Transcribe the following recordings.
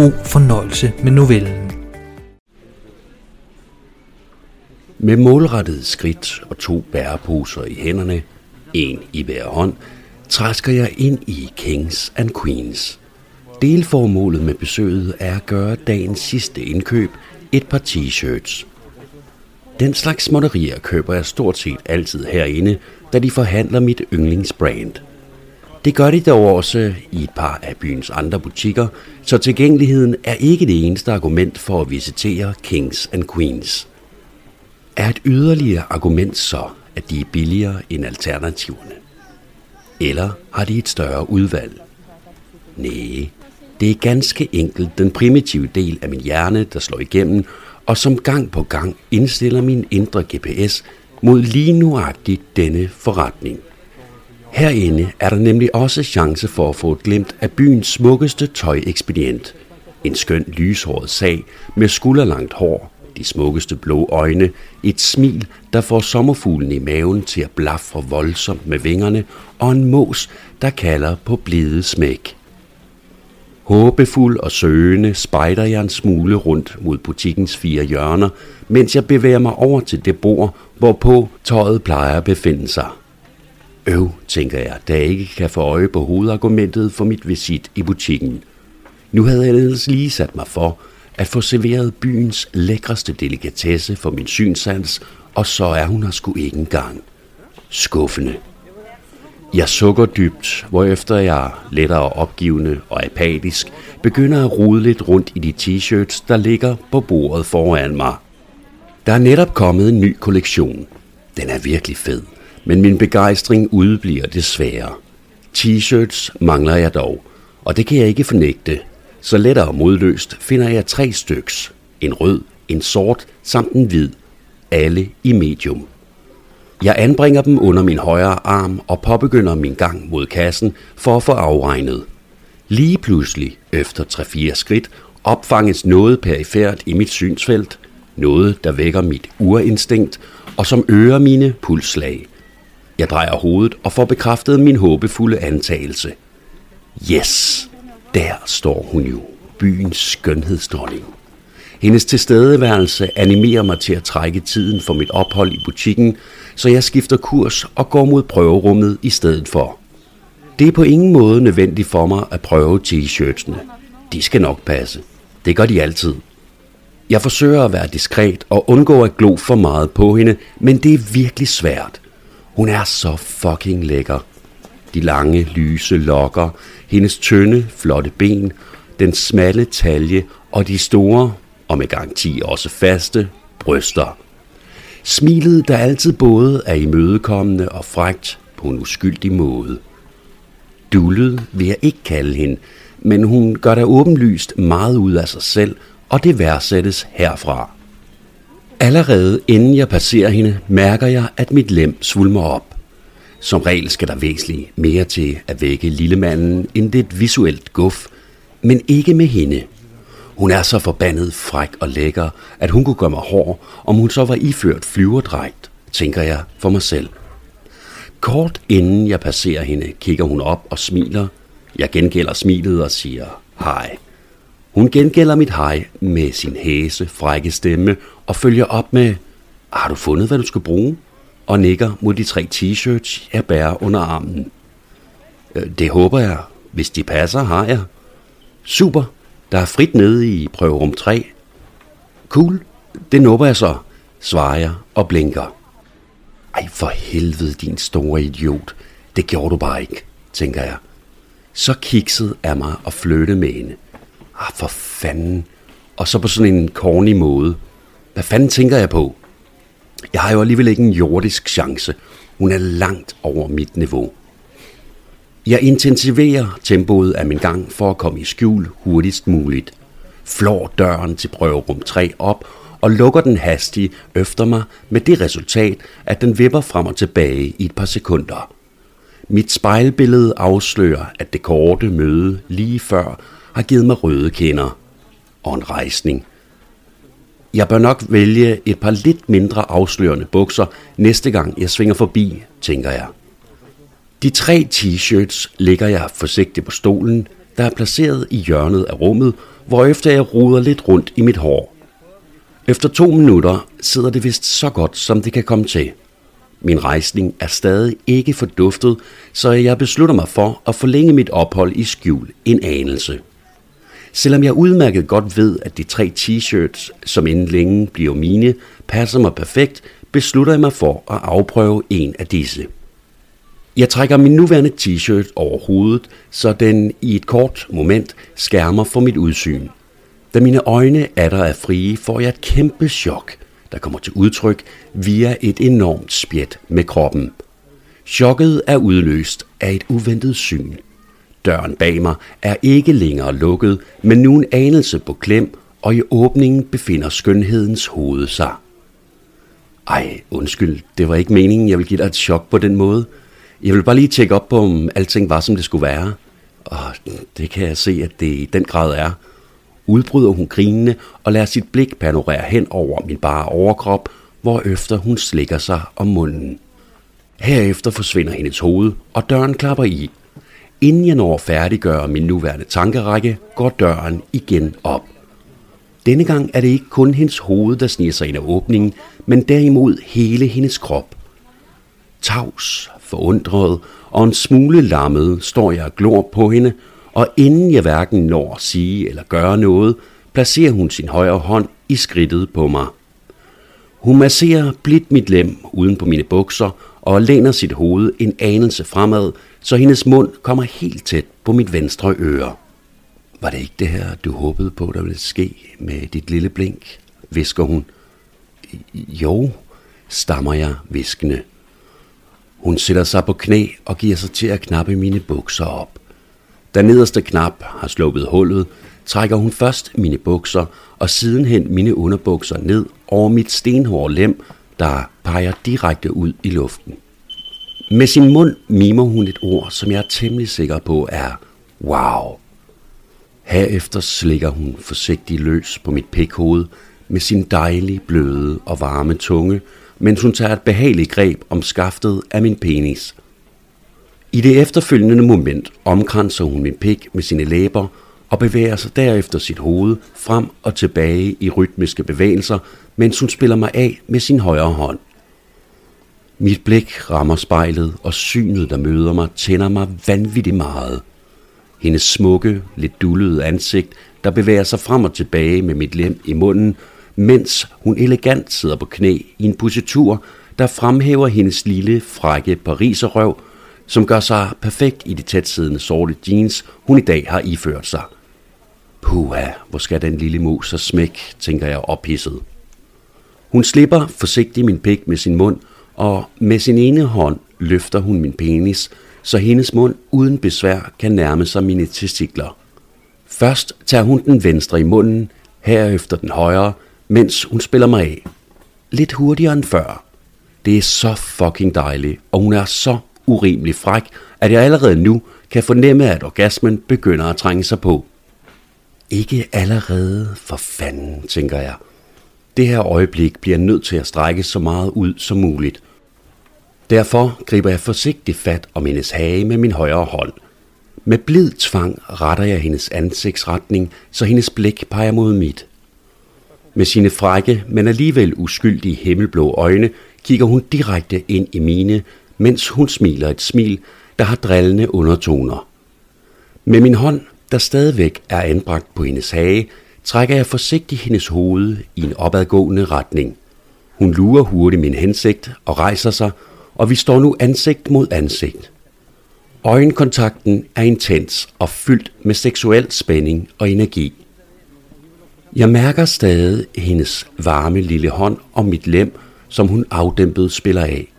God fornøjelse med novellen. Med målrettede skridt og to bæreposer i hænderne, en i hver hånd, træsker jeg ind i Kings and Queens. Delformålet med besøget er at gøre dagens sidste indkøb et par t-shirts. Den slags småtterier køber jeg stort set altid herinde, da de forhandler mit yndlingsbrand. Det gør de dog også i et par af byens andre butikker, så tilgængeligheden er ikke det eneste argument for at visitere Kings and Queens. Er et yderligere argument så, at de er billigere end alternativerne? Eller har de et større udvalg? Nej, det er ganske enkelt den primitive del af min hjerne, der slår igennem, og som gang på gang indstiller min indre GPS mod lige nuagtigt denne forretning. Herinde er der nemlig også chance for at få et glimt af byens smukkeste tøjekspedient. En skøn lyshåret sag med skulderlangt hår, de smukkeste blå øjne, et smil, der får sommerfuglen i maven til at blafre voldsomt med vingerne, og en mås, der kalder på blide smæk. Håbefuld og søgende spejder jeg en smule rundt mod butikkens fire hjørner, mens jeg bevæger mig over til det bord, hvorpå tøjet plejer at befinde sig. Øv, tænker jeg, da jeg ikke kan få øje på hovedargumentet for mit visit i butikken. Nu havde jeg ellers lige sat mig for at få serveret byens lækreste delikatesse for min synsans, og så er hun her sgu ikke engang. Skuffende. Jeg sukker dybt, hvorefter jeg lettere opgivende og apatisk begynder at rode lidt rundt i de t-shirts, der ligger på bordet foran mig. Der er netop kommet en ny kollektion. Den er virkelig fed, men min begejstring udbliver desværre. T-shirts mangler jeg dog, og det kan jeg ikke fornægte. Så lettere modløst finder jeg tre styks. En rød, en sort samt en hvid. Alle i medium. Jeg anbringer dem under min højre arm og påbegynder min gang mod kassen for at få afregnet. Lige pludselig, efter 3-4 skridt, opfanges noget perifært i mit synsfelt, noget der vækker mit urinstinkt og som øger mine pulsslag. Jeg drejer hovedet og får bekræftet min håbefulde antagelse. Yes, der står hun jo, byens skønhedsdronning. Hendes tilstedeværelse animerer mig til at trække tiden for mit ophold i butikken, så jeg skifter kurs og går mod prøverummet i stedet for. Det er på ingen måde nødvendigt for mig at prøve t-shirtsene. De skal nok passe. Det gør de altid. Jeg forsøger at være diskret og undgå at glo for meget på hende, men det er virkelig svært. Hun er så fucking lækker. De lange, lyse lokker, hendes tynde, flotte ben, den smalle talje og de store, og med garanti også faste, bryster. Smilet, der altid både er imødekommende og frægt på en uskyldig måde. Dullet vil jeg ikke kalde hende, men hun gør da åbenlyst meget ud af sig selv, og det værdsættes herfra. Allerede inden jeg passerer hende, mærker jeg, at mit lem svulmer op. Som regel skal der væsentligt mere til at vække lillemanden end det et visuelt guf, men ikke med hende. Hun er så forbandet fræk og lækker, at hun kunne gøre mig hård, om hun så var iført flyverdragt, tænker jeg for mig selv. Kort inden jeg passerer hende, kigger hun op og smiler. Jeg gengælder smilet og siger hej. Hun gengælder mit hej med sin hæse, frække stemme og følger op med, har du fundet, hvad du skal bruge? Og nikker mod de tre t-shirts, jeg bærer under armen. Øh, det håber jeg. Hvis de passer, har jeg. Super. Der er frit nede i prøverum 3. Cool. Det nupper jeg så, svarer jeg og blinker. Ej, for helvede, din store idiot. Det gjorde du bare ikke, tænker jeg. Så kikset er mig at flytte med hende. Ah, for fanden. Og så på sådan en corny måde. Hvad fanden tænker jeg på? Jeg har jo alligevel ikke en jordisk chance. Hun er langt over mit niveau. Jeg intensiverer tempoet af min gang for at komme i skjul hurtigst muligt. flår døren til prøverum 3 op og lukker den hastigt efter mig med det resultat, at den vipper frem og tilbage i et par sekunder. Mit spejlbillede afslører, at det korte møde lige før har givet mig røde kinder og en rejsning. Jeg bør nok vælge et par lidt mindre afslørende bukser næste gang jeg svinger forbi, tænker jeg. De tre t-shirts lægger jeg forsigtigt på stolen, der er placeret i hjørnet af rummet, efter jeg ruder lidt rundt i mit hår. Efter to minutter sidder det vist så godt, som det kan komme til. Min rejsning er stadig ikke forduftet, så jeg beslutter mig for at forlænge mit ophold i skjul en anelse. Selvom jeg udmærket godt ved, at de tre t-shirts, som inden længe bliver mine, passer mig perfekt, beslutter jeg mig for at afprøve en af disse. Jeg trækker min nuværende t-shirt over hovedet, så den i et kort moment skærmer for mit udsyn. Da mine øjne er der er frie, får jeg et kæmpe chok, der kommer til udtryk via et enormt spjæt med kroppen. Chokket er udløst af et uventet syn. Døren bag mig er ikke længere lukket, men nu en anelse på klem, og i åbningen befinder skønhedens hoved sig. Ej, undskyld, det var ikke meningen, jeg ville give dig et chok på den måde. Jeg vil bare lige tjekke op på, om alting var, som det skulle være. Og det kan jeg se, at det i den grad er. Udbryder hun grinende og lader sit blik panorere hen over min bare overkrop, hvor efter hun slikker sig om munden. Herefter forsvinder hendes hoved, og døren klapper i. Inden jeg når at færdiggøre min nuværende tankerække, går døren igen op. Denne gang er det ikke kun hendes hoved, der sniger sig ind af åbningen, men derimod hele hendes krop. Tavs, forundret og en smule lammet står jeg og glor på hende, og inden jeg hverken når at sige eller gøre noget, placerer hun sin højre hånd i skridtet på mig. Hun masserer blidt mit lem uden på mine bukser og læner sit hoved en anelse fremad, så hendes mund kommer helt tæt på mit venstre øre. Var det ikke det her, du håbede på, der ville ske med dit lille blink? visker hun. Jo, stammer jeg viskende. Hun sætter sig på knæ og giver sig til at knappe mine bukser op. Den nederste knap har sluppet hullet, trækker hun først mine bukser og sidenhen mine underbukser ned over mit stenhårde lem, der peger direkte ud i luften. Med sin mund mimer hun et ord, som jeg er temmelig sikker på er wow. Herefter slikker hun forsigtigt løs på mit pikhoved med sin dejlige, bløde og varme tunge, mens hun tager et behageligt greb om skaftet af min penis. I det efterfølgende moment omkranser hun min pik med sine læber og bevæger sig derefter sit hoved frem og tilbage i rytmiske bevægelser, mens hun spiller mig af med sin højre hånd. Mit blik rammer spejlet, og synet, der møder mig, tænder mig vanvittigt meget. Hendes smukke, lidt dullede ansigt, der bevæger sig frem og tilbage med mit lem i munden, mens hun elegant sidder på knæ i en positur, der fremhæver hendes lille, frække pariserrøv, som gør sig perfekt i de tætsiddende sorte jeans, hun i dag har iført sig. Puha, hvor skal den lille mus så smæk, tænker jeg ophidset. Hun slipper forsigtigt min pik med sin mund, og med sin ene hånd løfter hun min penis, så hendes mund uden besvær kan nærme sig mine testikler. Først tager hun den venstre i munden, herefter den højre, mens hun spiller mig af. Lidt hurtigere end før. Det er så fucking dejligt, og hun er så urimelig fræk, at jeg allerede nu kan fornemme, at orgasmen begynder at trænge sig på. Ikke allerede, for fanden, tænker jeg. Det her øjeblik bliver nødt til at strække så meget ud som muligt. Derfor griber jeg forsigtigt fat om hendes hage med min højre hånd. Med blid tvang retter jeg hendes ansigtsretning, så hendes blik peger mod mit. Med sine frække, men alligevel uskyldige himmelblå øjne, kigger hun direkte ind i mine, mens hun smiler et smil, der har drillende undertoner. Med min hånd, der stadigvæk er anbragt på hendes hage, trækker jeg forsigtigt hendes hoved i en opadgående retning. Hun lurer hurtigt min hensigt og rejser sig, og vi står nu ansigt mod ansigt. Øjenkontakten er intens og fyldt med seksuel spænding og energi. Jeg mærker stadig hendes varme lille hånd om mit lem, som hun afdæmpet spiller af.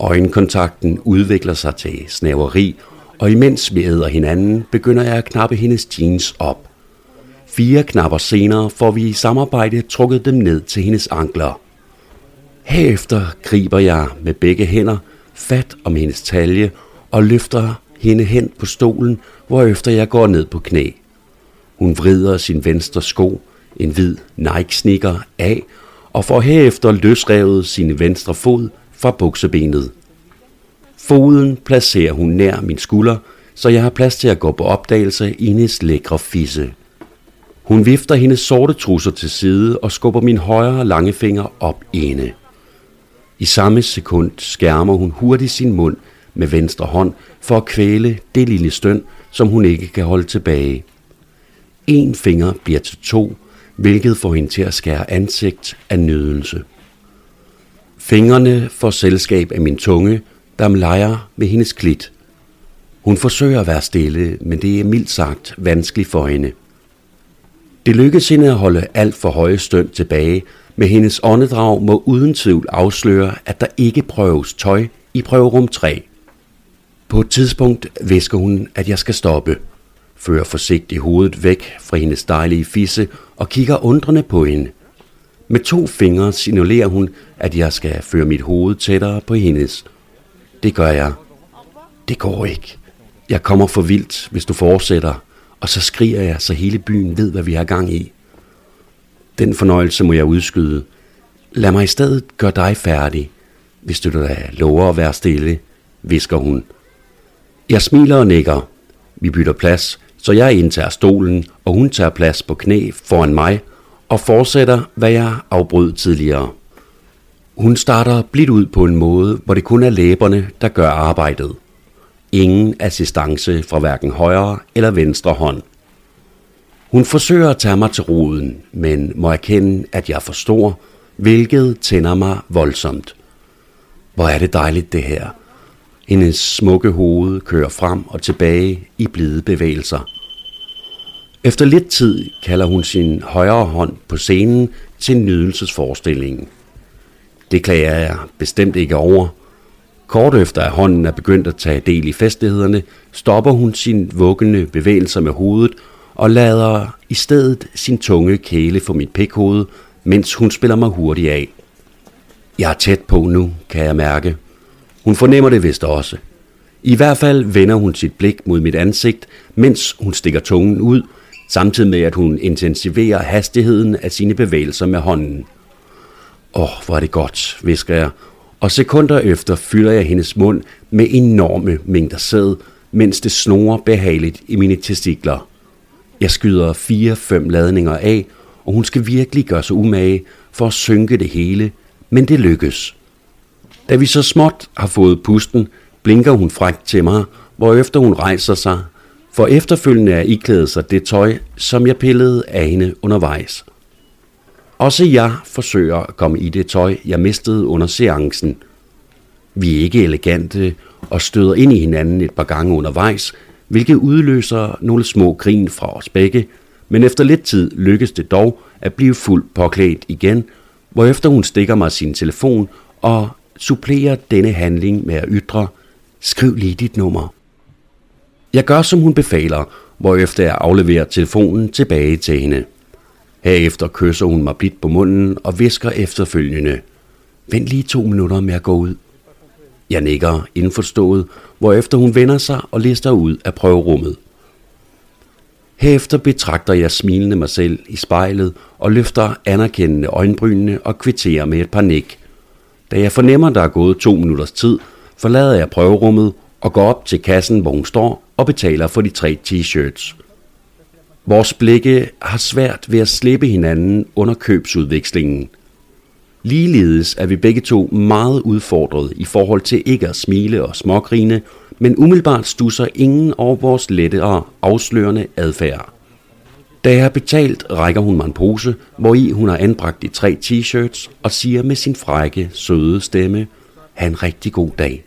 Øjenkontakten udvikler sig til snaveri, og imens vi æder hinanden, begynder jeg at knappe hendes jeans op. Fire knapper senere får vi i samarbejde trukket dem ned til hendes ankler. Herefter griber jeg med begge hænder fat om hendes talje og løfter hende hen på stolen, hvorefter jeg går ned på knæ. Hun vrider sin venstre sko, en hvid Nike-sneaker, af og får herefter løsrevet sin venstre fod fra buksebenet. Foden placerer hun nær min skulder, så jeg har plads til at gå på opdagelse i hendes lækre fisse. Hun vifter hendes sorte trusser til side og skubber min højre lange finger op ene. I samme sekund skærmer hun hurtigt sin mund med venstre hånd for at kvæle det lille støn, som hun ikke kan holde tilbage. En finger bliver til to, hvilket får hende til at skære ansigt af nydelse. Fingrene får selskab af min tunge, der leger med hendes klit. Hun forsøger at være stille, men det er mildt sagt vanskeligt for hende. Det lykkes hende at holde alt for høje støn tilbage, men hendes åndedrag må uden tvivl afsløre, at der ikke prøves tøj i prøverum 3. På et tidspunkt væsker hun, at jeg skal stoppe, fører forsigtigt hovedet væk fra hendes dejlige fisse og kigger undrende på hende. Med to fingre signalerer hun, at jeg skal føre mit hoved tættere på hendes. Det gør jeg. Det går ikke. Jeg kommer for vildt, hvis du fortsætter, og så skriger jeg, så hele byen ved, hvad vi har gang i. Den fornøjelse må jeg udskyde. Lad mig i stedet gøre dig færdig, hvis du da lover at være stille, visker hun. Jeg smiler og nikker. Vi bytter plads, så jeg indtager stolen, og hun tager plads på knæ foran mig og fortsætter, hvad jeg afbrød tidligere. Hun starter blidt ud på en måde, hvor det kun er læberne, der gør arbejdet. Ingen assistance fra hverken højre eller venstre hånd. Hun forsøger at tage mig til roden, men må erkende, at jeg forstår, hvilket tænder mig voldsomt. Hvor er det dejligt det her. Hendes smukke hoved kører frem og tilbage i blide bevægelser. Efter lidt tid kalder hun sin højre hånd på scenen til nydelsesforestillingen. Det klager jeg bestemt ikke over. Kort efter at hånden er begyndt at tage del i festlighederne, stopper hun sin vuggende bevægelser med hovedet og lader i stedet sin tunge kæle for mit pikhoved, mens hun spiller mig hurtigt af. Jeg er tæt på nu, kan jeg mærke. Hun fornemmer det vist også. I hvert fald vender hun sit blik mod mit ansigt, mens hun stikker tungen ud, samtidig med at hun intensiverer hastigheden af sine bevægelser med hånden. Åh, oh, hvor er det godt, visker jeg, og sekunder efter fylder jeg hendes mund med enorme mængder sæd, mens det snorer behageligt i mine testikler. Jeg skyder fire-fem ladninger af, og hun skal virkelig gøre sig umage for at synke det hele, men det lykkes. Da vi så småt har fået pusten, blinker hun frækt til mig, hvorefter hun rejser sig, for efterfølgende er iklædet sig det tøj, som jeg pillede af hende undervejs. Også jeg forsøger at komme i det tøj, jeg mistede under seancen. Vi er ikke elegante og støder ind i hinanden et par gange undervejs, hvilket udløser nogle små grin fra os begge, men efter lidt tid lykkes det dog at blive fuldt påklædt igen, hvorefter hun stikker mig sin telefon og supplerer denne handling med at ytre, skriv lige dit nummer. Jeg gør, som hun befaler, hvorefter jeg afleverer telefonen tilbage til hende. Herefter kysser hun mig blidt på munden og visker efterfølgende. Vent lige to minutter med at gå ud. Jeg nikker indforstået, hvorefter hun vender sig og lister ud af prøverummet. Herefter betragter jeg smilende mig selv i spejlet og løfter anerkendende øjenbrynene og kvitterer med et par nik. Da jeg fornemmer, der er gået to minutters tid, forlader jeg prøverummet og går op til kassen, hvor hun står og betaler for de tre t-shirts. Vores blikke har svært ved at slippe hinanden under købsudvekslingen. Ligeledes er vi begge to meget udfordret i forhold til ikke at smile og smågrine, men umiddelbart stusser ingen over vores lette og afslørende adfærd. Da jeg har betalt, rækker hun mig en pose, hvor i hun har anbragt de tre t-shirts og siger med sin frække, søde stemme, ha' en rigtig god dag.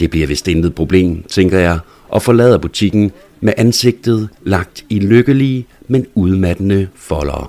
Det bliver vist intet problem, tænker jeg, og forlader butikken med ansigtet lagt i lykkelige, men udmattende foldere.